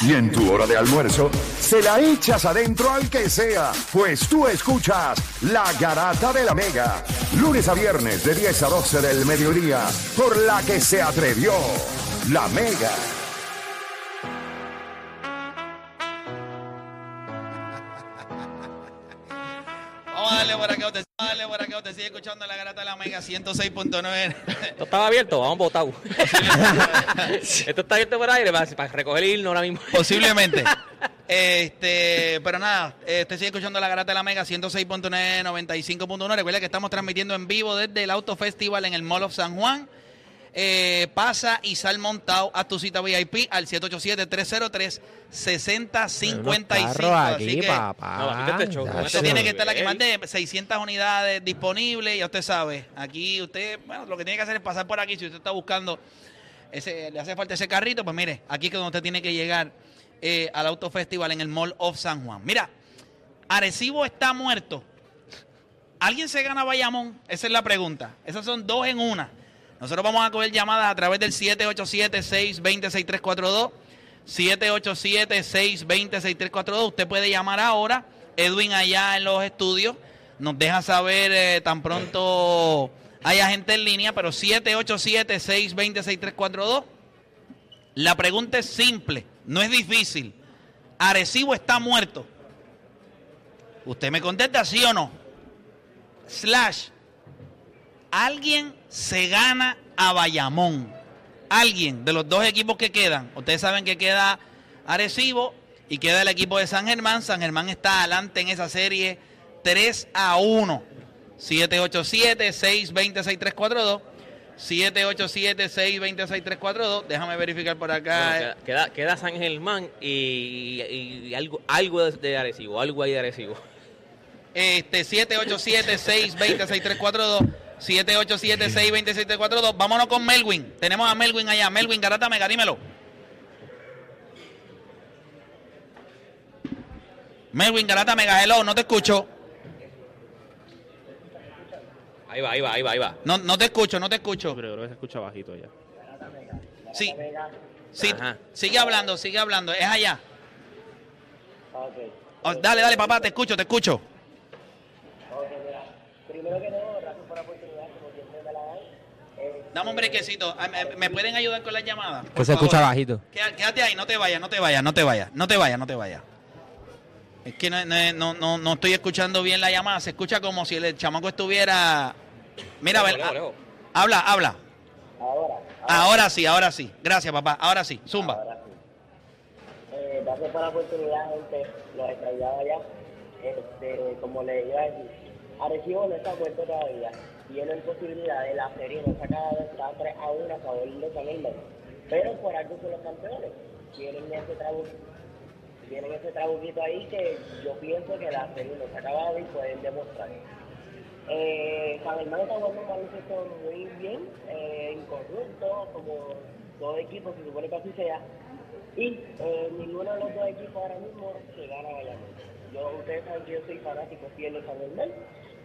Y en tu hora de almuerzo, se la echas adentro al que sea, pues tú escuchas La Garata de la Mega, lunes a viernes de 10 a 12 del mediodía, por la que se atrevió La Mega. Usted sigue escuchando la garata de la Mega 106.9. Esto estaba abierto, vamos botado. Esto está abierto por aire para, para recoger el himno ahora mismo. Posiblemente. Este, pero nada, usted sigue escuchando la garata de la Mega 106.9, 95.1. Recuerda que estamos transmitiendo en vivo desde el Auto Festival en el Mall of San Juan. Eh, pasa y sal montado a tu cita VIP al 787-303-6055. carros Así que papá. No, aquí te show, Ya con usted este tiene que estar aquí más de 600 unidades disponibles, ya usted sabe. Aquí usted, bueno, lo que tiene que hacer es pasar por aquí. Si usted está buscando, ese, le hace falta ese carrito, pues mire, aquí es donde usted tiene que llegar eh, al Auto Festival en el Mall of San Juan. Mira, Arecibo está muerto. ¿Alguien se gana Bayamón? Esa es la pregunta. Esas son dos en una. Nosotros vamos a coger llamadas a través del 787-620-6342. 787-620-6342. Usted puede llamar ahora. Edwin allá en los estudios nos deja saber eh, tan pronto haya gente en línea, pero 787-620-6342. La pregunta es simple, no es difícil. Arecibo está muerto. Usted me contesta sí o no. Slash. Alguien se gana a Bayamón. Alguien de los dos equipos que quedan. Ustedes saben que queda Arecibo y queda el equipo de San Germán. San Germán está adelante en esa serie 3 a 1. 787-620-6342. 787-620-6342. Déjame verificar por acá. Bueno, queda, queda, queda San Germán y, y- y algo, algo de, de Arecibo, algo ahí de Arecibo. Este 787-620-6342. 787-620-6342. Vámonos con Melwin. Tenemos a Melwin allá. Melwin, Garata Mega, dímelo. Melwin, Garata Mega, hello, no te escucho. Ahí va, ahí va, ahí va, ahí va. No, no te escucho, no te escucho. Pero creo que se escucha bajito ya. Sí, sí, Ajá. sigue hablando, sigue hablando. Es allá. Oh, dale, dale, papá, te escucho, te escucho. Primero que todo, gracias por la oportunidad, como siempre me la dan. Eh, Dame un brequecito. Ah, ¿Me, me pueden ayudar con las llamadas? Que se escucha favor. bajito. Quédate ahí, no te vayas, no te vayas, no te vayas, no te vayas, no te vayas. Es que no, no, no, no- no estoy escuchando bien la llamada, se escucha como si el chamaco estuviera... Mira, a ver, Lejos, lejos. habla, habla. ahora, Ahora sí, ahora sí. Gracias, papá. Ahora sí, zumba. ahora sí. Eh, gracias por la oportunidad, gente. Los extrañaba ya. Este, como le iba a decir, Arecibo no está muerto todavía. Tienen posibilidades. La serie no de estar 3 a 1 a favor de San. Pero por algo son los campeones. Tienen ese trabuco. Tienen ese trabuquito ahí que yo pienso que la serie no se ha acabado y pueden demostrar. Eh, San Germán está jugando un baloncesto muy bien, eh, incorrupto, como todo equipo, se supone que así sea. Y eh, ninguno de los dos equipos ahora mismo se gana Bayamón. Yo, ustedes saben que yo soy fanático fiel de San Germán.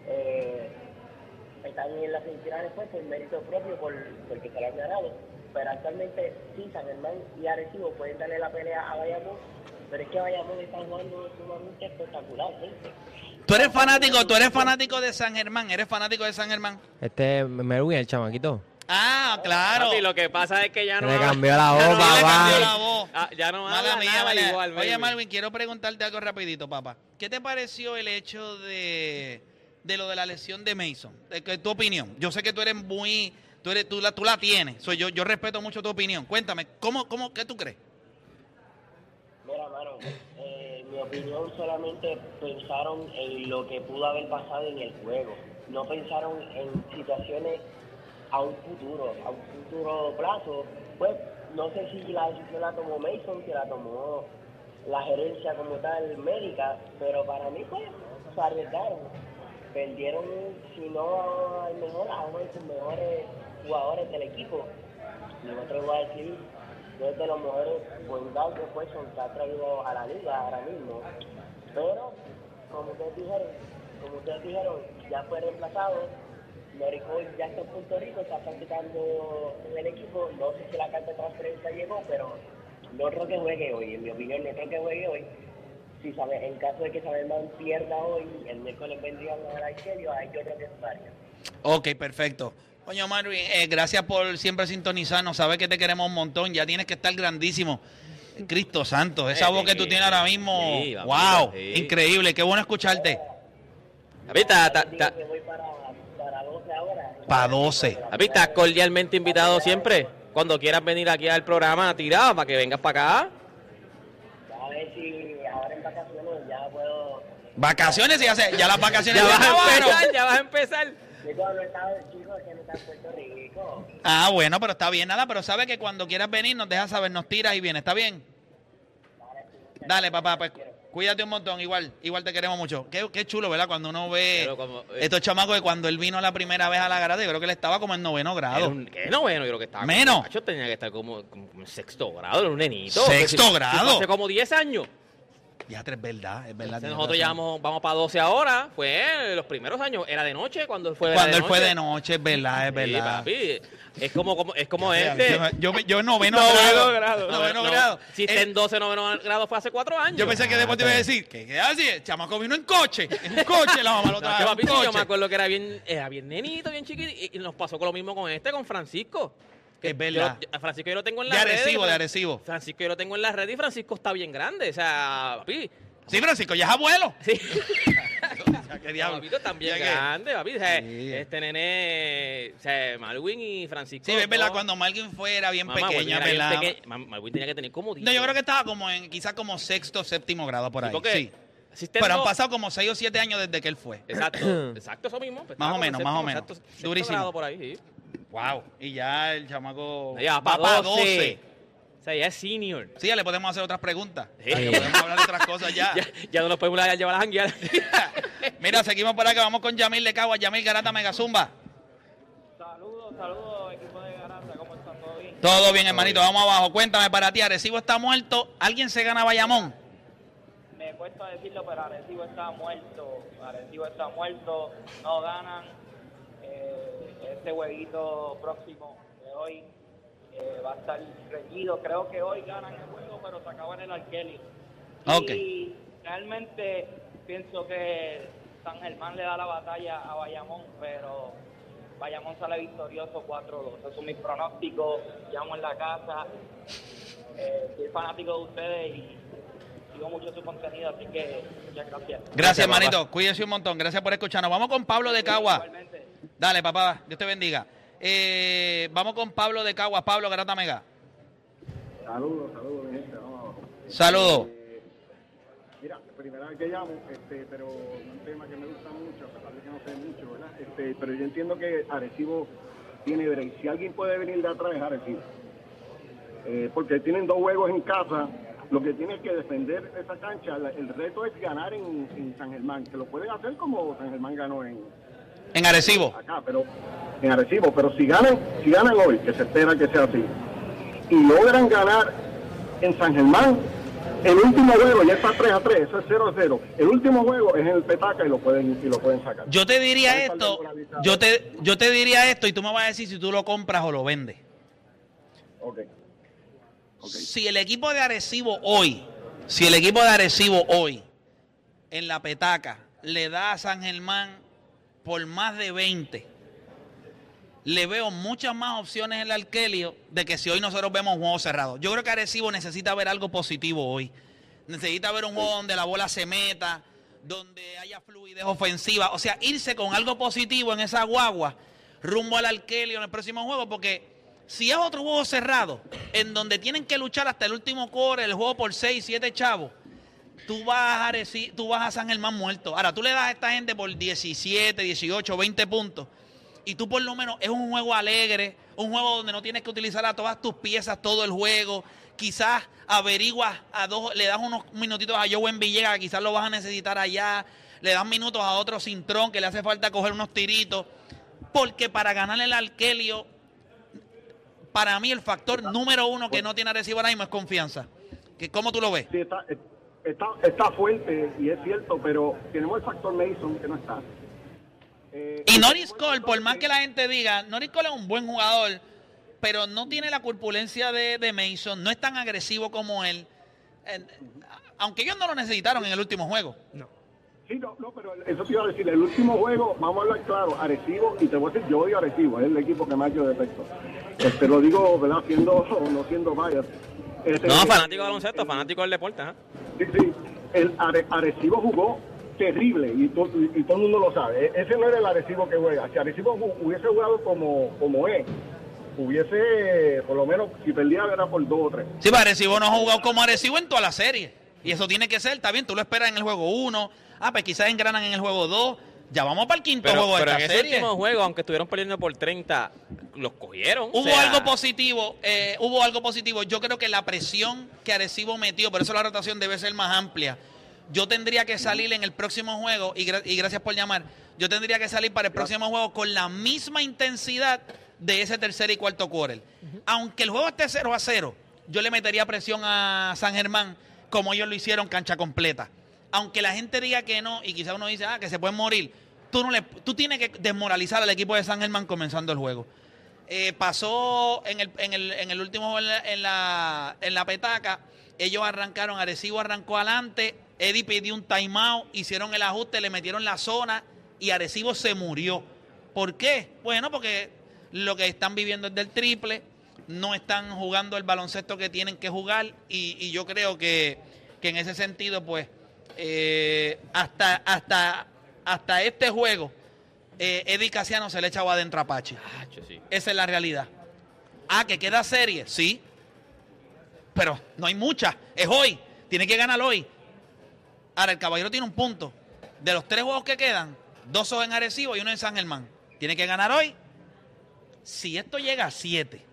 Eh, están en las semifinales pues por mérito propio, por, porque se lo han ganado. Pero actualmente sí, San Germán y Arecibo pueden darle la pelea a Bayamón, pero es que Bayamón está jugando sumamente espectacular, gente. Tú eres fanático, tú eres fanático de San Germán, eres fanático de San Germán. Este Melwin, el chamaquito. Ah, claro. Papi, lo que pasa es que ya no le cambió la voz, Ya no le cambió papá. la voz. Ah, ya no Mala mía, nada mala- igual, Oye. Marvin, quiero preguntarte algo rapidito, papá. ¿Qué te pareció el hecho de, de lo de la lesión de Mason? De que, tu opinión. Yo sé que tú eres muy... Tú, eres, tú, la, tú la tienes. Soy yo, yo respeto mucho tu opinión. Cuéntame, ¿cómo, cómo, ¿qué tú crees? Mira, mano, eh, mi opinión solamente pensaron en lo que pudo haber pasado en el juego. No pensaron en situaciones a un futuro, a un futuro plazo. Pues no sé si la decisión la tomó Mason, si la tomó la gerencia como tal médica, pero para mí pues se arriesgaron. Perdieron, si no al mejor, a uno de sus mejores jugadores del equipo. Y no te voy a decir, es de los mejores buendados que fue que ha traído a la liga ahora mismo. Pero, como ustedes dijeron, como ustedes dijeron, ya fue reemplazado. Norico ya está en Puerto Rico, está practicando en el equipo. No sé si la carta de transferencia llegó, pero no creo que juegue hoy, en mi opinión, no creo que juegue hoy. Si sabe, en caso de que Sabelman pierda hoy, el miércoles vendría a la Arkelio, ahí yo creo que estaría. Ok, perfecto. Coño, Marvin, eh, gracias por siempre sintonizarnos. Sabes que te queremos un montón. Ya tienes que estar grandísimo. Cristo Santo, esa Eh, voz que tú tienes ahora mismo. sí, wow, sí. increíble. Qué bueno escucharte. Papi, ta- ta- Digo ta- que voy para, para 12 ahora. Pa' 12. papi, estás cordialmente invitado siempre. Cuando quieras venir aquí al programa, tirado para que vengas para acá. Vacaciones ya puedo... Vacaciones, ya, se- ya las vacaciones Ya se vas a empezar, ya vas a empezar. Yo estaba que no está en Puerto Rico. Ah, bueno, pero está bien, nada. Pero sabes que cuando quieras venir, nos dejas saber, nos tiras y vienes. ¿Está bien? Dale, papá, pues cuídate un montón. Igual, igual te queremos mucho. Qué, qué chulo, ¿verdad? Cuando uno ve como, eh, estos chamacos que cuando él vino la primera vez a la garata, yo creo que él estaba como en noveno grado. un, que no, bueno, yo creo que estaba. Menos. Macho, tenía que estar como, como en sexto grado, era un nenito. Sexto Si- si grado. Hace como 10 años. Ya, es verdad, es verdad. Entonces nosotros razón. ya vamos, para 12 ahora. Fue los primeros años. Era de noche cuando él fue de Cuando él fue de noche, es verdad, es Sí, verdad. papi. Es como, como, es como este. yo, yo noveno, Noveno grado. grado. Noveno No, grado. Si Eh, está en 12, noveno grado fue hace 4 años. yo pensé que después te iba a decir, ¿qué, qué así? El chamaco vino en coche, en un coche, la mamá lo trajo papi, yo me acuerdo que era bien, era bien nenito, bien chiquito. Y, y nos pasó con lo mismo con este, con Francisco. Que Es verdad. yo- Francisco yo lo tengo en De la red. Arecibo, de Arecibo. Francisco yo lo tengo en la red y Francisco está bien grande. O sea, papi. Sí, Francisco, ya es abuelo. Sí. Qué diablo. Papito, también grande, papi. O sea, Sí. Este nene, o sea, Malwin y Francisco. Sí, es verdad, cuando Malvin fue era bien Mamá, pequeña, ¿verdad? peque- Ma- Malvin tenía que tener como 10. No, yo creo que estaba como en, quizás como sexto, séptimo grado por ahí. Sí. Pero han pasado como seis o siete años desde que él fue. Exacto, exacto, eso mismo. Más pues, estaba o menos, en más o menos. exacto, Durísimo. grado por ahí, sí. Wow. Y ya el chamaco Ya va para pa' 12. O sea, ya es senior. Sí, ya le podemos hacer otras preguntas. Sí. O sea, que podemos hablar de otras cosas ya. Ya, ya no nos podemos llevar a la janguear. Mira, seguimos por acá. Vamos con Yamil de Cagua. Yamil Garata Megazumba. Saludos, saludos, equipo de Garata, ¿cómo están? ¿Todo bien? Todo bien, hermanito. Vamos abajo. Cuéntame para ti. Arecibo está muerto. ¿Alguien se gana Bayamón? Me cuesta decirlo, pero Arecibo está muerto. Arecibo está muerto, no ganan. Eh, este jueguito próximo de hoy eh, va a estar reñido. Creo que hoy ganan el juego, pero se acaba en el Arkelio. Ok. Y realmente pienso que San Germán le da la batalla a Bayamón, pero Bayamón sale victorioso 4-2. Esos son mis pronósticos. Llamo en la casa. Eh, soy fanático de ustedes y sigo mucho su contenido, así que muchas gracias. Gracias, Gracias, hermanito. Cuídese un montón. Gracias por escucharnos. Vamos con Pablo de Cagua. Igualmente. Dale, papá. Dios te bendiga. Eh, vamos con Pablo de Cagua. Pablo Garata Mega. Saludos, saludos, mi gente. Saludos. Eh, mira, primera vez que llamo, este, pero un tema que me gusta mucho, a pesar de que no sé mucho, ¿verdad? Este, pero yo entiendo que Arecibo tiene break. Si alguien puede venir de atrás es Arecibo. Eh, porque tienen dos juegos en casa. Lo que tiene que defender esa cancha, la- el reto es ganar en, en San Germán, que lo pueden hacer como San Germán ganó en, En Arecibo. acá, pero en Arecibo, pero si ganan, si ganan hoy, que se espera que sea así, y logran ganar en San Germán, el último juego ya está 3 a 3, eso es 0 a 0. El último juego es en el Petaca y lo pueden y lo pueden sacar. Yo te diría esto, yo te, yo te diría esto y tú me vas a decir si tú lo compras o lo vendes. Ok. Ok. Si el equipo de Arecibo hoy, si el equipo de Arecibo hoy en la petaca le da a San Germán por más de 20, le veo muchas más opciones en el Arkelio de que si hoy nosotros vemos un juego cerrado. Yo creo que Arecibo necesita ver algo positivo hoy. Necesita ver un juego donde la bola se meta, donde haya fluidez ofensiva. O sea, irse con algo positivo en esa guagua rumbo al Arkelio en el próximo juego, porque si es otro juego cerrado, en donde tienen que luchar hasta el último core, el juego por 6, 7 chavos, tú vas, a Areci- tú vas a San Germán muerto. Ahora, tú le das a esta gente por 17, 18, 20 puntos. Y tú por lo menos es un juego alegre, un juego donde no tienes que utilizar a todas tus piezas todo el juego. Quizás averiguas a dos, le das unos minutitos a Joven Villegas, quizás lo vas a necesitar allá. Le das minutos a otro Cintrón, que le hace falta coger unos tiritos. Porque para ganarle el Arkelio, para mí el factor número uno que no tiene Arecibo ahora mismo es confianza. ¿Que- ¿Cómo tú lo ves? Sí, está, está, está fuerte y es cierto, pero tenemos el factor Mason que no está. Eh, Y Norris Cole, por más que la gente diga, Norris Cole es un buen jugador, pero no tiene la corpulencia de, de Mason, no es tan agresivo como él. Eh, aunque ellos no lo necesitaron en el último juego. Sí, no, no, pero eso te iba a decir. El último juego, vamos a hablar claro, Arecibo, y te voy a decir, yo odio Arecibo, es el equipo que más yo defecto. Este, lo digo, ¿verdad? Siendo, no siendo bias. Este, No, fanático de baloncesto, fanático del deporte, ¿ah? Sí, sí. El Are- Arecibo jugó terrible y, to- y- y todo el mundo lo sabe. E- Ese no era el Arecibo que juega. Si Arecibo hubiese jugado como, como es, hubiese, por lo menos, si perdía era por dos o tres. Sí, pero Arecibo no ha jugado como Arecibo en toda la serie. Y eso tiene que ser, está bien, tú lo esperas en el juego 1. Ah, pues quizás engranan en el juego 2. Ya vamos para el quinto Pero, juego de pero en esta ese serie. último juego, aunque estuvieron perdiendo por 30, los cogieron. Hubo O sea, algo positivo, eh, hubo algo positivo. Yo creo que la presión que Arecibo metió, por eso la rotación debe ser más amplia. Yo tendría que salir en el próximo juego, y, gra- y gracias por llamar, yo tendría que salir para el próximo juego con la misma intensidad de ese tercer y cuarto quarter. Aunque el juego esté 0 a 0, yo le metería presión a San Germán como ellos lo hicieron cancha completa. Aunque la gente diga que no, y quizá uno dice, ah, que se pueden morir, tú, no le, tú tienes que desmoralizar al equipo de San Germán comenzando el juego. Eh, pasó en el, en el, en el último en la, en la, en la petaca. Ellos arrancaron, Arecibo arrancó adelante. Eddie pidió un timeout, hicieron el ajuste, le metieron la zona y Arecibo se murió. ¿Por qué? Bueno, porque lo que están viviendo es del triple, no están jugando el baloncesto que tienen que jugar y, y yo creo que, que en ese sentido, pues, eh, hasta, hasta, hasta este juego, eh, Eddie Casiano se le echaba adentro a Apache. Sí. Esa es la realidad. Ah, que queda serie, sí. Pero no hay mucha. Es hoy. Tiene que ganar hoy. Ahora, el caballero tiene un punto. De los tres juegos que quedan, dos son en Arecibo y uno en San Germán. Tiene que ganar hoy. Si esto llega a siete,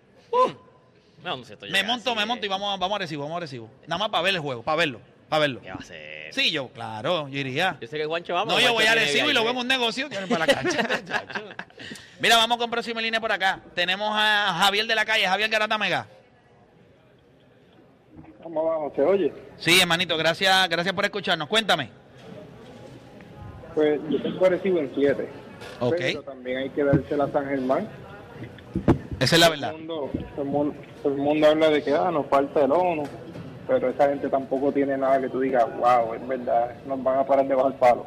No, no sé, esto me monto, me monto y vamos, a- vamos a Arecibo, vamos a Arecibo. Nada más para ver el juego, para verlo, para verlo. ¿Qué va a ser? Sí, yo, claro, yo iría. Yo sé que Juancho vamos. No, yo voy a Arecibo y lo vemos un negocio, tiene para la cancha. Mira, vamos con próxima línea por acá. Tenemos a Javier de la calle, Javier Garata Mega. Vamos abajo, ¿se oye? Sí, hermanito, gracias, gracias por escucharnos. Cuéntame. Pues yo tengo recibo en 7. Ok. Pero también hay que dársela a San Germán. Esa es la Todo verdad. el mundo, todo el mundo, todo el mundo habla de que ah, nos falta el ONU, pero esa gente tampoco tiene nada que tú digas, wow, es verdad, nos van a parar debajo del palo.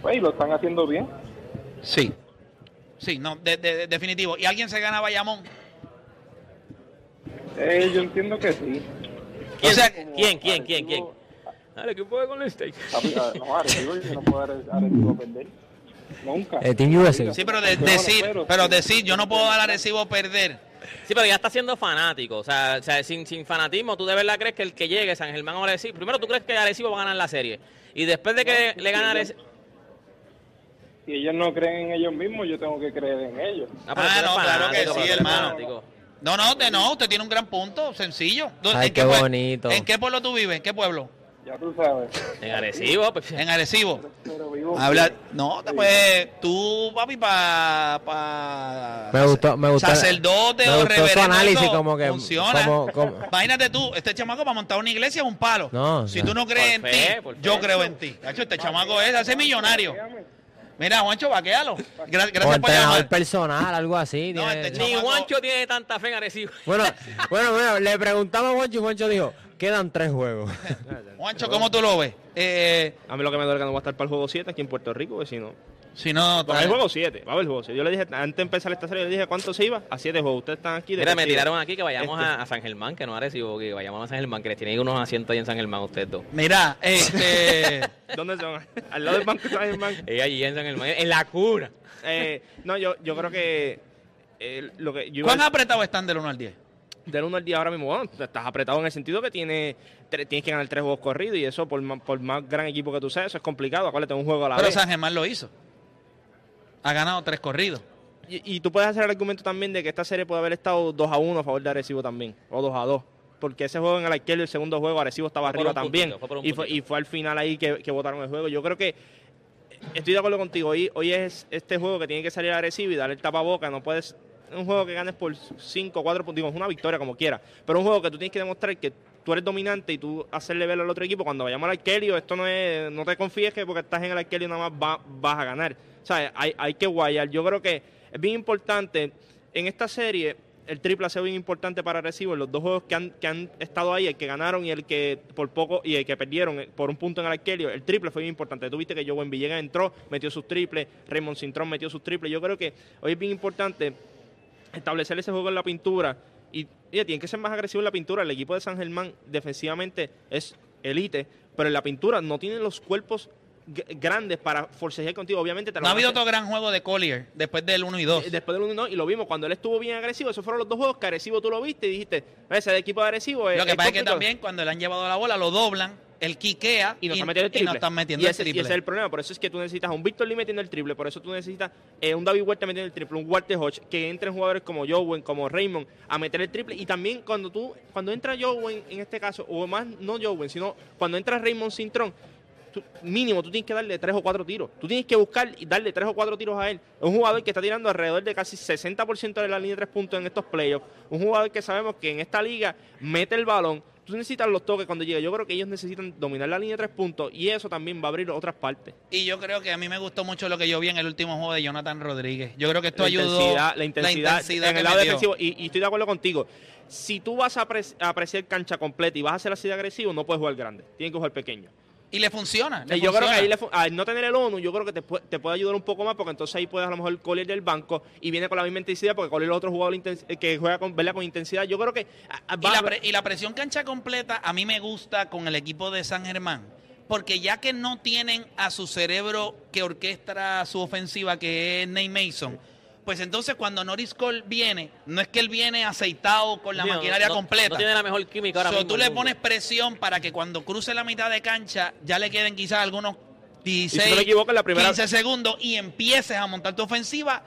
Pues y lo están haciendo bien. Sí. Sí, no, de- de- de- definitivo. ¿Y alguien se gana Bayamón? Eh, yo entiendo que sí. O sea, ¿Quién? ¿Quién? ¿Quién? ¿Quién? ¿Quién? Arecibo- Dale, ¿qué puede con el ah, No, Arecibo, yo no puedo dar a Arecibo perder. Nunca. Eh, Team USA. Sí, pero de- decir, pero- pero decir, yo no puedo dar a Recibo perder. Sí, pero ya está siendo fanático. O sea, o sea, sin, sin fanatismo, tú de verdad crees que el que llegue, San Germán o Arecibo, primero tú crees que Arecibo va a ganar la serie. Y después de que le gane Arecibo... Si ellos no creen en ellos mismos, yo tengo que creer en ellos. pero Ah, eres no, claro que sí, hermano. fanático. No, no, usted no, usted tiene un gran punto, sencillo. ¿Dó- Ay, en qué pue- bonito. ¿En qué pueblo tú vives? ¿En qué pueblo? Ya tú sabes. En Arecibo, pues, En Arecibo. Pero vivo. Habla, no, te puedes, tú, papi, para pa, Me gustó, me gustó. sacerdote me o gustó su reverendo, análisis eso como que funciona. como- como- Imagínate tú, este chamaco para montar una iglesia es un palo. No, si no. tú no crees Por en ti, yo creo en ti. Cacho, este chamaco es, hace millonario. Mira, Juancho, vaquéalo. Gra- o gracias por llamar. personal, algo así. No, tiene- este Ni Juancho tiene tanta fe en Arecibo. Bueno, bueno, bueno, le preguntamos a Juancho y Juancho dijo, quedan tres juegos. Juancho, ¿cómo tú lo ves? Eh, A mí lo que me duele que no voy a estar para el juego 7 aquí en Puerto Rico, porque si no. si no, Va a haber juego 7, va a haber juego 7. Yo le dije, antes de empezar esta serie, le dije cuánto se iba, a 7 juegos. Ustedes están aquí. de Mira, me tiraron aquí que vayamos Este. a, a San Germán, que no Arecibo, que vayamos a San Germán, que les tienen unos asientos ahí en San Germán ustedes dos. mira, este, ¿Dónde se van? Al lado del banco de San Germán. Ella allí en San Germán, en la cuna. Eh, no, yo, yo creo que. eh, lo que yo ¿cuán a- apretado están del 1 al 10? Del 1 al 10 ahora mismo, bueno, estás apretado en el sentido que tiene, tre- tienes que ganar tres juegos corridos y eso, por más, por más gran equipo que tú seas, eso es complicado. Acuérdate, un juego a la Pero vez. San Germán lo hizo. Ha ganado tres corridos. Y, y tú puedes hacer el argumento también de que esta serie puede haber estado 2 a 1 a favor de Arecibo también, o 2 a 2. Porque ese juego en el Arquero, el segundo juego, Arecibo estaba Fue arriba también. puntito, fue y, fue, y fue al final ahí que, que votaron el juego. Yo creo que estoy de acuerdo contigo. Hoy, hoy es este juego que tiene que salir Arecibo y darle el tapaboca. No puedes. Un juego que ganes por 5 4 puntos. Es una victoria como quiera. Pero un juego que tú tienes que demostrar que tú eres dominante y tú hacerle ver al otro equipo cuando vayamos al Arquerio, esto no es. No te confíes que porque estás en el Arquerio nada más va- vas a ganar. O sea, hay, hay que guayar. Yo creo que es bien importante en esta serie el triple ha sido bien importante para Arecibo en los dos juegos que han, que han estado ahí, el que ganaron y el que por poco y el que perdieron eh, por un punto en el arquerio, el triple fue bien importante. Tuviste que Joven Villegas entró, metió sus triples, Raymond Cintrón metió sus triples. Yo creo que hoy es bien importante establecer ese juego en la pintura y oye, tienen que ser más agresivos en la pintura. El equipo de San Germán defensivamente es elite, pero en la pintura no tienen los cuerpos grandes para forcejear contigo. Obviamente te No ha habido otro gran juego de Collier después del 1 y 2. eh, Después del 1 y lo vimos cuando él estuvo bien agresivo. Esos fueron los dos juegos que agresivo tú lo viste y dijiste, ese equipo agresivo es. Lo que es pasa es que complicado". también cuando le han llevado la bola lo doblan, él quiquea y no están metiendo el y triple. no están metiendo y el ese, y triple. ese es el problema. Por eso es que tú necesitas a un Víctor Lee metiendo el triple. Por eso tú necesitas eh, un David Huerta metiendo el triple, un Walter Hodge, que entren jugadores como Jowen, como Raymond, a meter el triple. Y también cuando tú, cuando entra Jowen, en este caso, o más no Jowen, sino cuando entra Raymond Cintrón, tú- mínimo tú tienes que darle tres o cuatro tiros. Tú tienes que buscar y darle tres o cuatro tiros a él. Un jugador que está tirando alrededor de casi 60% de la línea de tres puntos en estos playoffs. Un jugador que sabemos que en esta liga mete el balón. Tú necesitas los toques cuando llegue. Yo creo que ellos necesitan dominar la línea de tres puntos y eso también va a abrir otras partes. Y yo creo que a mí me gustó mucho lo que yo vi en el último juego de Jonathan Rodríguez. Yo creo que esto la ayudó. intensidad, la intensidad, en el lado defensivo. Y, y estoy de acuerdo contigo. Si tú vas a apreciar cancha completa y vas a ser así de agresivo, no puedes jugar grande. Tienes que jugar pequeño. Y le funciona. le Y yo creo que ahí al no tener el ONU, yo creo que te, te puede ayudar un poco más porque entonces ahí puedes a lo mejor Collier del banco y viene con la misma intensidad porque Collier es otro jugador eh, que juega con, ¿verdad? con intensidad. Yo creo que a- a- Y la, pre- y la presión cancha completa a mí me gusta con el equipo de San Germán. Porque ya que no tienen a su cerebro que orquestra su ofensiva, que es Nate Mason, pues entonces cuando Norris Cole viene, no es que él viene aceitado con la no, maquinaria no- completa. No tiene la mejor química ahora So, mismo. tú le pones presión para que cuando cruce la mitad de cancha ya le queden quizás algunos 16, Y si no me equivoco, en la primera- 15 segundos y empieces a montar tu ofensiva,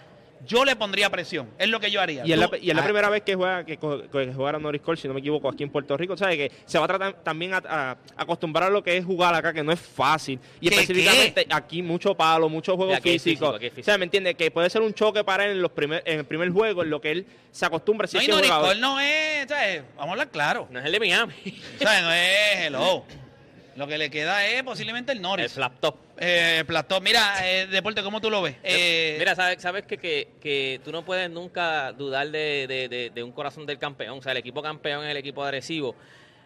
yo le pondría presión. Es lo que yo haría. Y es, la, Tú- y es la ah, primera vez que juega que, que juega Norris Cole, si no me equivoco, aquí en Puerto Rico. ¿Sabes? Que se va a tratar también a, a- acostumbrar a lo que es jugar acá, que no es fácil. Y ¿Qué, específicamente aquí mucho palo, mucho juego aquí físico. físico, aquí es O sea, ¿me entiendes? Que puede ser un choque para él en, los primer, en el primer juego, en lo que él se acostumbra. Si No, es y Norris Cole no es, ¿sabes? Vamos a hablar claro. No es el de Miami. ¿Sabes? No es hello. Lo que le queda es posiblemente el el Norris. flap top. Eh, Platón. Mira, eh, Deporte, ¿cómo tú lo ves? Eh, Mira, sabes, sabes que, que, que tú no puedes nunca dudar de, de- de- de un corazón del campeón. O sea, el equipo campeón es el equipo agresivo.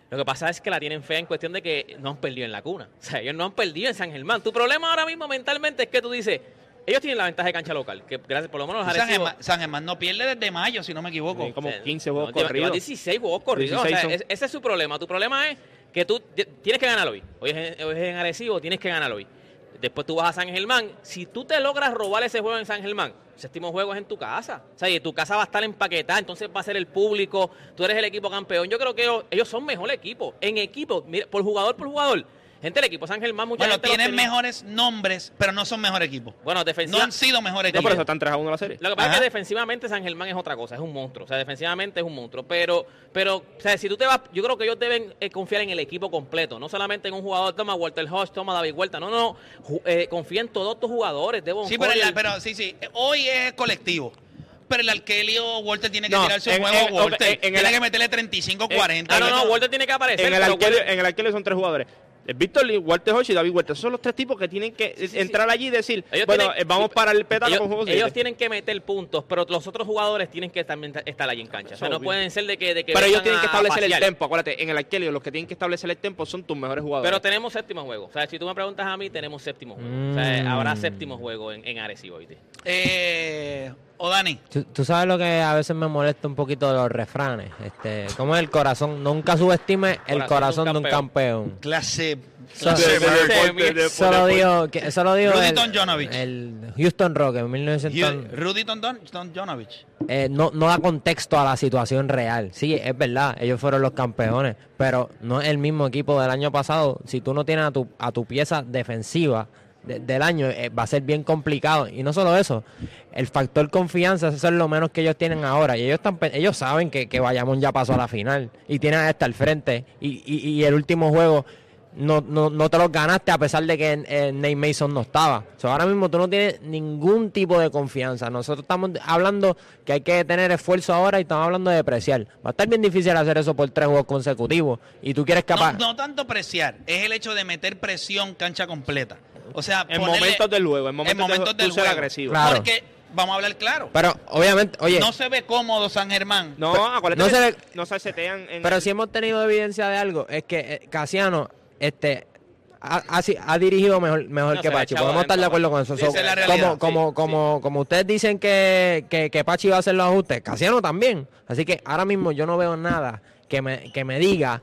Lo que pasa es que la tienen fea en cuestión de que no han perdido en la cuna. O sea, ellos no han perdido en San Germán. Tu problema ahora mismo mentalmente es que tú dices, ellos tienen la ventaja de cancha local, que gracias por lo menos los San, Germán, San Germán no pierde desde mayo, si no me equivoco. Sí, como o sea, 15 juegos no, corridos. 16 juegos corridos. 16 o sea, son. ese es su problema. Tu problema es que tú ti- tienes que ganar hoy. Hoy es, hoy es en Arecibo, tienes que ganar hoy. Después tú vas a San Germán. Si tú te logras robar ese juego en San Germán, el séptimo juego es en tu casa. O sea, y tu casa va a estar empaquetada, entonces va a ser el público. Tú eres el equipo campeón. Yo creo que ellos, ellos son mejor equipo. En equipo, mira, por jugador por jugador. Gente, el equipo San Germán, mucha Bueno, gente los tienen tenía- mejores nombres, pero no son mejor equipo. Bueno, No defensiva. han sido mejor No, equipo. por eso están 3 a 1 la serie. Lo que pasa Ajá. es que defensivamente San Germán es otra cosa, es un monstruo. O sea, defensivamente es un monstruo. Pero, pero o sea, si tú te vas, yo creo que ellos deben eh, confiar en el equipo completo. No solamente en un jugador, toma Walter Hodge, toma David Huerta. No, no. eh, confía en todos tus jugadores. Devon Sí, pero, el- Collier. pero sí, sí. Hoy es colectivo. Pero el Arkelio, Walter tiene que No, tirarse un en- juego en- Walter. tiene el- que meterle 35-40. Ah, no, no, Walter tiene que aparecer. En el, pero Walter- en el arquero son tres jugadores. El Víctor Lee, Walter Hodge y David Huerta. Esos son los tres tipos que tienen que eh, sí, sí. entrar allí y decir, Ellos bueno, tienen- eh, vamos para el pétalo ellos, con juegos ellos tienen que meter puntos, pero los otros jugadores tienen que también ta- estar ahí en cancha. O sea, no obvio. pueden ser de que, de que Pero ellos tienen que establecer el tempo. Acuérdate, en el arquero los que tienen que establecer el tempo son tus mejores jugadores. Pero tenemos séptimo juego. O sea, si tú me preguntas a mí, tenemos séptimo juego. O sea, Mm. habrá séptimo juego en, en Arecibo hoy. Eh, o Dani. ¿Tú, tú sabes lo que a veces me molesta un poquito de los refranes. Este, ¿Cómo es el corazón? Nunca subestime el Corazón corazón de un campeón. Clase. Clase de- de- Bird. deporte, de- Eso lo digo, que, eso lo digo Rudy el, el Houston Rock en 1900. Rudy Tondon, Jonovich. eh, no, no da contexto a la situación real. Sí, es verdad, ellos fueron los campeones, pero no es el mismo equipo del año pasado. Si tú no tienes a tu, a tu pieza defensiva de- del año, eh, va a ser bien complicado. Y no solo eso, el factor confianza, eso es lo menos que ellos tienen ahora. Y ellos, están, ellos saben que, que Bayamón ya pasó a la final y tienen hasta el frente. Y, y, y el último juego no, no, no te los ganaste a pesar de que eh, Nate Mason no estaba. O sea, ahora mismo tú no tienes ningún tipo de confianza. Nosotros estamos hablando que hay que tener esfuerzo ahora y estamos hablando de preciar. Va a estar bien difícil hacer eso por tres juegos consecutivos. Y tú quieres No, capaz... no tanto preciar, es el hecho de meter presión cancha completa. O sea, en ponerle- momentos del juego, en momentos, en momentos de, del juego. agresivo. Claro. Porque Vamos a hablar claro. Pero obviamente, oye, No se ve cómodo San Germán. No, no que se ve- no se setean en pero si hemos tenido evidencia de algo, es que eh, Casiano, este, ha, ha dirigido mejor, mejor No, que Pachi. Podemos estar de acuerdo con eso. So, realidad, como, como, sí, como, como ustedes dicen que, que, que Pachi va a hacer los ajustes, Casiano también. Así que ahora mismo yo no veo nada que me, que me diga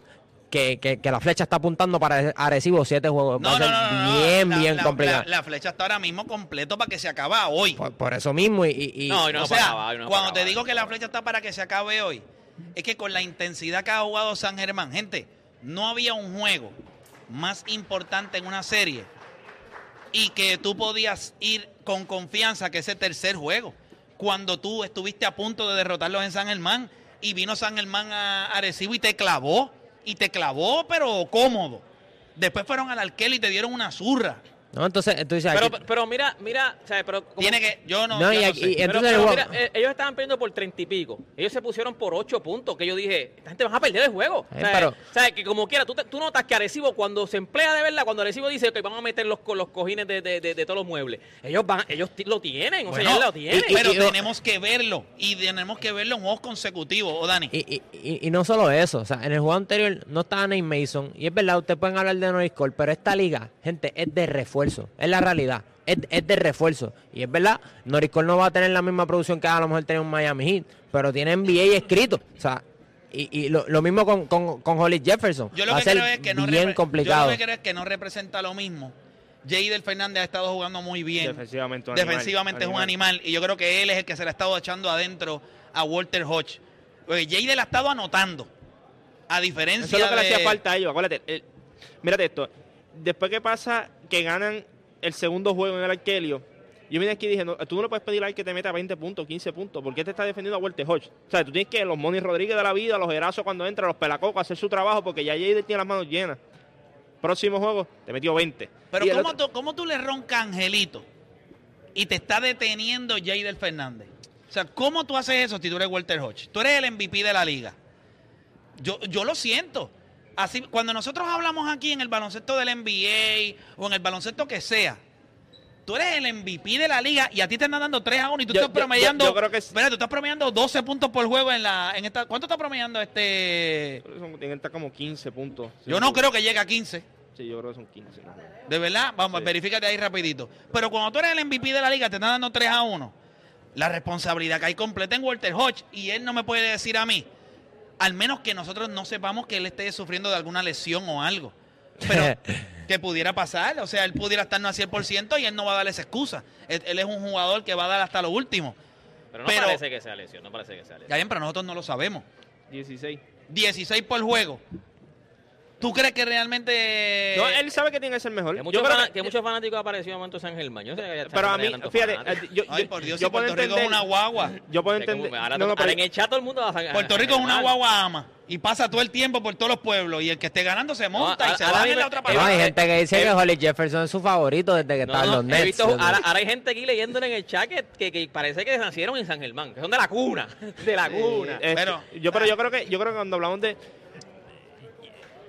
que, que, que la flecha está apuntando para Arecibo siete juegos. va No, a no, ser no, no, no. bien, La- bien la- complicado. La, la flecha está ahora mismo completo para que se acaba hoy. por, por eso mismo y, y- No, y no o sea, acabar, cuando te acabar. digo que la flecha está para que se acabe hoy, es que con la intensidad que ha jugado San Germán, gente, no había un juego más importante en una serie y que tú podías ir con confianza que ese tercer juego, cuando tú estuviste a punto de derrotarlos en San Germán y vino San Germán a Arecibo y te clavó, y te clavó, pero cómodo. Después fueron al Arquel y te dieron una zurra. No, entonces dices, Pero, aquí- pero mira, mira, o sea, pero como- Tiene que, yo no, No, yo y no aquí- sé. y- Pero, entonces pero el mira, juego- eh, ellos estaban perdiendo por treinta y pico. Ellos se pusieron por ocho puntos. Que yo dije, esta gente van a perder el juego. Eh, o, sea, pero- o sea, que como quiera, tú, te- tú notas que Arecibo, cuando se emplea de verdad, cuando Arecibo dice que van a meter los, los cojines de, de- de- de todos los muebles, ellos van, ellos lo tienen. O sea, ellos lo tienen. y- pero y- tenemos que verlo y tenemos que verlo en juegos consecutivos, ¿o Dani? Y, y- y- y no solo eso, o sea, en el juego anterior no estaba Nate Mason, y es verdad, ustedes pueden hablar de Norris Cole, pero esta liga, gente, es de refuerzo, es la realidad, es, es de refuerzo. Y es verdad, Norris Cole no va a tener la misma producción que a lo mejor tenía un Miami Heat, pero tiene NBA escrito, o sea, y, y lo, lo mismo con, con, con Holly Jefferson. Yo lo va a que ser creo es que no bien complicado. Yo lo que creo es que no representa lo mismo. Jadel Fernández ha estado jugando muy bien. defensivamente. un Defensivamente animal, es un animal. Y yo creo que él es el que se le ha estado echando adentro a Walter Hodge. Porque Jadel ha estado anotando. A diferencia Eso es lo que le hacía falta a ellos. Acuérdate, el- mírate esto. Después que pasa que ganan el segundo juego en el Arkelio, yo vine aquí y dije, no, tú no le puedes pedir al que te meta 20 puntos, 15 puntos, porque te está defendiendo a Walter Hodge. O sea, tú tienes que los Moni Rodríguez de la vida, los Erazos cuando entran, los Pelacocos, hacer su trabajo, porque ya Jader tiene las manos llenas. Próximo juego, te metió 20. Pero ¿cómo otro- tú, cómo tú le roncas a Angelito y te está deteniendo Jadel Fernández? O sea, ¿cómo tú haces eso si tú eres Walter Hodge? Tú eres el MVP de la liga. Yo, yo lo siento. Así, cuando nosotros hablamos aquí en el baloncesto del NBA o en el baloncesto que sea, tú eres el MVP de la liga y a ti te están dando 3 a 1 y tú Yo- estás promediando. yo- yo creo que sí. Espera, tú estás promediando 12 puntos por juego en la. En esta, ¿Cuánto está promediando este.? Que estar como 15 puntos. Yo no creo que llegue a 15. Sí, yo creo que son 15. ¿no? De verdad, vamos, Sí. verifícate ahí rapidito. Pero cuando tú eres el MVP de la liga, te están dando 3 a 1. La responsabilidad que hay completa en Walter Hodge y él no me puede decir a mí, al menos que nosotros no sepamos que él esté sufriendo de alguna lesión o algo. Pero que pudiera pasar, o sea, él pudiera estar no al 100% y él no va a dar esa excusa. Él, él es un jugador que va a dar hasta lo último. Pero no pero- parece que sea lesión, no parece que sea lesión. Ya bien, pero nosotros no lo sabemos. 16. 16 por juego. ¿Tú crees que realmente... No, él sabe que tiene que ser mejor. Que Yo muchos, creo fana- que- que muchos fanáticos aparecido en momento San Germán. Yo no sé que pero a mí, fíjate, eh, yo, Ay, yo- por Dios, yo si puedo Puerto Rico es entender- una guagua. Yo puedo Es como- entender. ahora, no, no, ahora pero- en el chat todo el mundo va a San- Puerto a Rico es una guagua ama y pasa todo el tiempo por todos los pueblos y el que esté ganando se monta No, y se baja en mismo- la otra eh, No, hay gente que dice eh, que Holly Jefferson es su favorito desde que No, está en no, los he Nets. visto- ahora, ahora hay gente aquí leyéndole en el chat que, que, que parece que nacieron en San Germán, que son de la cuna, de la cuna. Este, Pero- yo, pero yo creo que yo creo que cuando hablamos de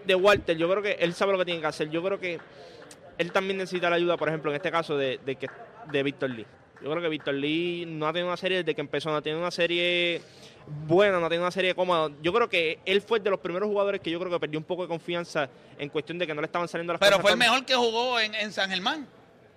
de Walter, yo creo que él sabe lo que tiene que hacer. Yo creo que él también necesita la ayuda, por ejemplo, en este caso de, de que de Víctor Lee. Yo creo que Víctor Lee no ha tenido una serie desde que empezó, no ha tenido una serie buena, no ha tenido una serie cómoda. Yo creo que él fue de los primeros jugadores que yo creo que perdió un poco de confianza en cuestión de que no le estaban saliendo las Pero cosas. fue el mejor que jugó en, en San Germán.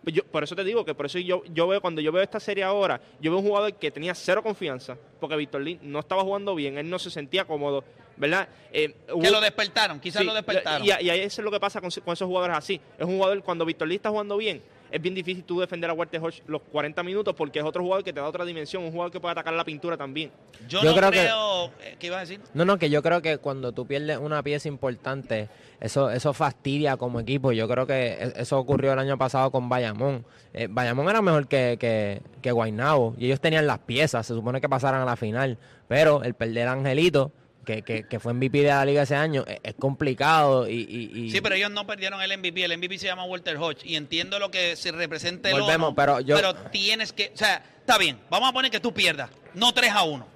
Pues yo- por eso te digo que por eso yo, yo veo, cuando yo veo esta serie ahora, yo veo un jugador que tenía cero confianza, porque Víctor Lee no estaba jugando bien, él no se sentía cómodo, ¿verdad? Eh, Que lo despertaron, quizás Sí, lo despertaron. Y, y ahí eso es lo que pasa con, con esos jugadores así. Es un jugador, cuando Víctor Lee está jugando bien, es bien difícil tú defender a Walter Hodge los 40 minutos porque es otro jugador que te da otra dimensión, un jugador que puede atacar la pintura también. Yo, Yo no creo creo... que- eh, ¿Qué ibas a decir? No, no, que yo creo que cuando tú pierdes una pieza importante, eso eso fastidia como equipo. Yo creo que e- eso ocurrió el año pasado con Bayamón. Eh, Bayamón era mejor que, que, que Guaynabo y ellos tenían las piezas, se supone que pasaran a la final. Pero el perder a Angelito, que, que, que fue MVP de la liga ese año, es, es complicado y... y- y- Sí, pero ellos no perdieron el MVP. El MVP se llama Walter Hodge. Y entiendo lo que se representa el Volvemos, pero yo- tienes que... O sea, está bien. Vamos a poner que tú pierdas. No 3 a 1.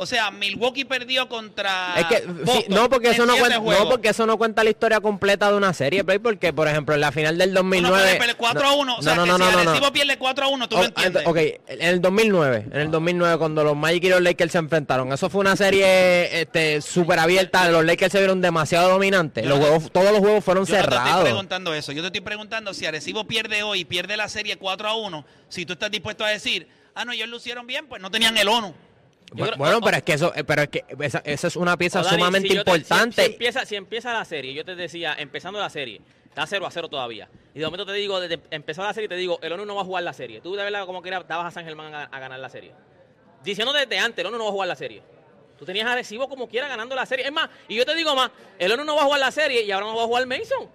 O sea, Milwaukee perdió contra. Es que, sí, no, porque eso no, cuenta, juegos. no, porque eso no cuenta la historia completa de una serie, Play, porque, por ejemplo, en la final del 2009... Uno puede perder 4 a 1. O sea, no, que no, si no, no, no. Pierde 4 a 1, tú Oh, me entiendes. Ok, en el 2009, en el 2009 cuando los Magic y los Lakers se enfrentaron, eso fue una serie este súper abierta, los Lakers se vieron demasiado dominantes, Yo los no juegos, todos los juegos fueron Yo no te estoy cerrados. preguntando eso. Yo te estoy preguntando si Arecibo pierde hoy y pierde la serie 4 a 1. Si tú estás dispuesto a decir, ah, no, ellos lucieron bien, pues no tenían el ONU. Creo- bueno, o- pero es que eso, pero es que esa, esa es una pieza Dani, sumamente si te- importante. Si, empieza, si empieza la serie, yo te decía, empezando la serie, está 0 a 0 todavía. Y de momento te digo, desde empezar la serie, te digo, el ONU no va a jugar la serie. Tú de verdad, como que dabas a San Germán a, a ganar la serie. Diciendo desde antes, el ONU no va a jugar la serie. Tú tenías a Arecibo como quiera ganando la serie. Es más, y yo te digo más, el ONU no va a jugar la serie y ahora no va a jugar Mason.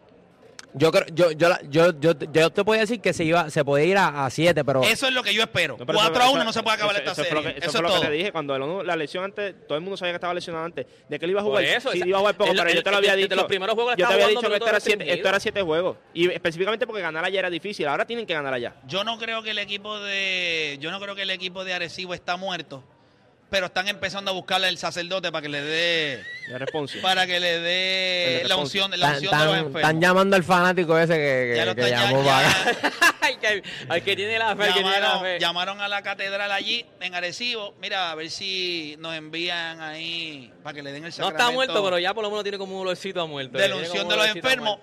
Yo creo, yo, yo, la- yo, yo, yo te podía decir que se iba, se podía ir a 7, pero Eso es lo que yo espero. No, pero 4 eso- a 1 eso- no se puede acabar eso- esta eso fue serie. lo que- Eso, eso fue es lo que todo. te dije. Cuando el la lesión antes, todo el mundo sabía que estaba lesionado antes. ¿De que él iba a Por jugar? eso, sí, esa- iba a jugar poco, el- pero yo el- te lo había el- dicho. de los primeros juegos yo te estaba había dicho que esto era, siete, esto era siete juegos. Y específicamente porque ganar allá era difícil. Ahora tienen que ganar allá. Yo no creo que el equipo de yo no creo que el equipo de Arecibo está muerto, pero están empezando a buscarle el sacerdote para que le dé para que le dé la unción, la unción de los enfermos. están llamando al fanático ese que, que- ya lo que están- llamó ya- para- Ay, que- al que tiene la fe, al que tiene la llamaron, fe. llamaron a la catedral allí en Arecibo, mira, a ver si nos envían ahí para que le den el No sacramento. está muerto, pero ya por lo menos tiene como un olorcito a muerto. De eh, la tiene unción de los enfermos.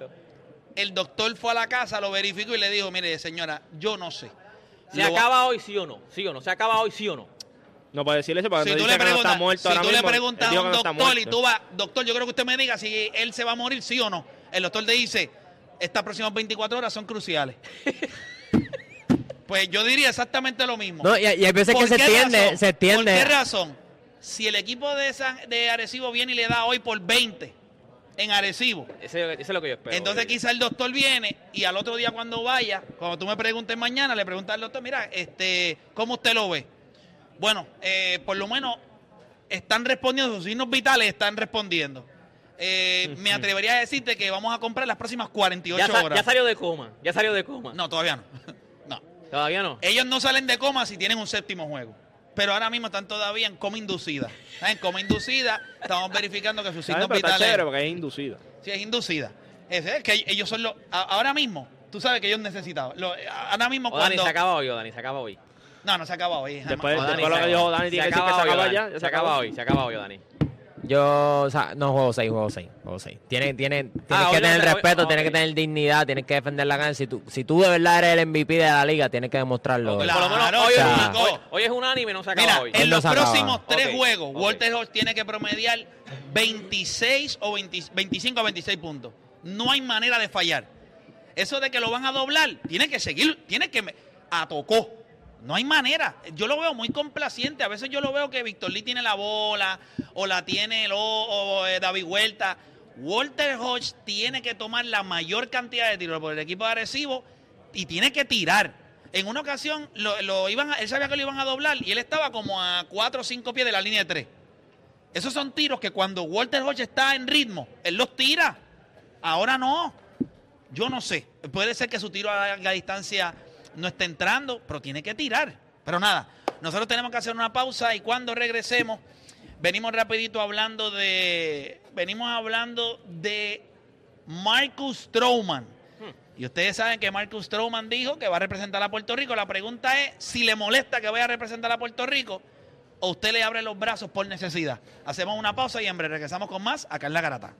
El doctor fue a la casa, lo verificó y le dijo, mire, señora, yo no sé. ¿Se Lo- acaba hoy sí o no? ¿Sí o no? ¿Se acaba hoy sí o no? No puede decirle eso porque Si no tú le que no está muerto si ahora tú le mismo. Preguntas a un no doctor y tú vas, doctor, yo creo que usted me diga si él se va a morir, sí o no. El doctor te dice, estas próximas 24 horas son cruciales. pues yo diría exactamente lo mismo. No, y, y hay veces ¿Por que se extiende, razón? se extiende. ¿Por qué razón? Si el equipo de, San, de Arecibo viene y le da hoy por 20 en Arecibo, Ese, ese es lo que yo espero. entonces quizá el doctor viene y al otro día cuando vaya, cuando tú me preguntes mañana, le preguntas al doctor, mira, este, ¿cómo usted lo ve? Bueno, eh, por lo menos están respondiendo, sus signos vitales están respondiendo. Eh, me atrevería a decirte que vamos a comprar las próximas 48 ya, horas. ya salió de coma. Ya salió de coma. No, todavía no. no. Todavía no. Ellos no salen de coma si tienen un séptimo juego. Pero ahora mismo están todavía en coma inducida. Están en coma inducida. Estamos verificando que sus signos Pero está vitales. chévere porque es inducida. Sí, es inducida. Es, es que ellos son los. a- Ahora mismo, tú sabes que ellos necesitaban. Lo- ahora mismo O Dani, cuando. se acaba hoy, o Dani, se acaba hoy. No, no se acaba hoy. Después, O Dani, después lo se que acaba. dijo Dani tiene que decir que se hoy, acaba Dani. ya. ya Se acaba hoy, se acaba hoy, Dani. Yo, o sea, no juego 6, juego 6, juego 6. Tienes, tienes, tienes Ah, que hoy no tener te- hoy- respeto, tienes que tener dignidad, tienes que defender la gana. Si tú, si tú de verdad eres el MVP de la liga, tienes que demostrarlo. Hoy. por lo menos Claro, hoy, o sea, es, un- hoy, hoy es un anime, no se acaba Mira, hoy. en no los próximos tres juegos. Walter Hodge tiene que promediar 26 o 20 25 o 26 puntos. No hay manera de fallar. Eso de que lo van a doblar, tiene que seguir, tiene que... me- A tocó. No hay manera. Yo lo veo muy complaciente. A veces yo lo veo que Víctor Lee tiene la bola o la tiene el, o, o, eh, David Huerta. Walter Hodge tiene que tomar la mayor cantidad de tiros por el equipo de Arecibo y tiene que tirar. En una ocasión lo, iban a- él sabía que lo iban a doblar y él estaba como a 4 o 5 pies de la línea de 3. Esos son tiros que cuando Walter Hodge está en ritmo, él los tira. Ahora no. Yo no sé. Puede ser que su tiro a larga distancia no esté entrando, pero tiene que tirar. Pero nada, nosotros tenemos que hacer una pausa y cuando regresemos, venimos rapidito hablando de. Venimos hablando de Marcus Stroman. Y ustedes saben que Marcus Stroman dijo que va a representar a Puerto Rico. La pregunta es si le molesta que vaya a representar a Puerto Rico o usted le abre los brazos por necesidad. Hacemos una pausa y breve regresamos con más acá en La Garata.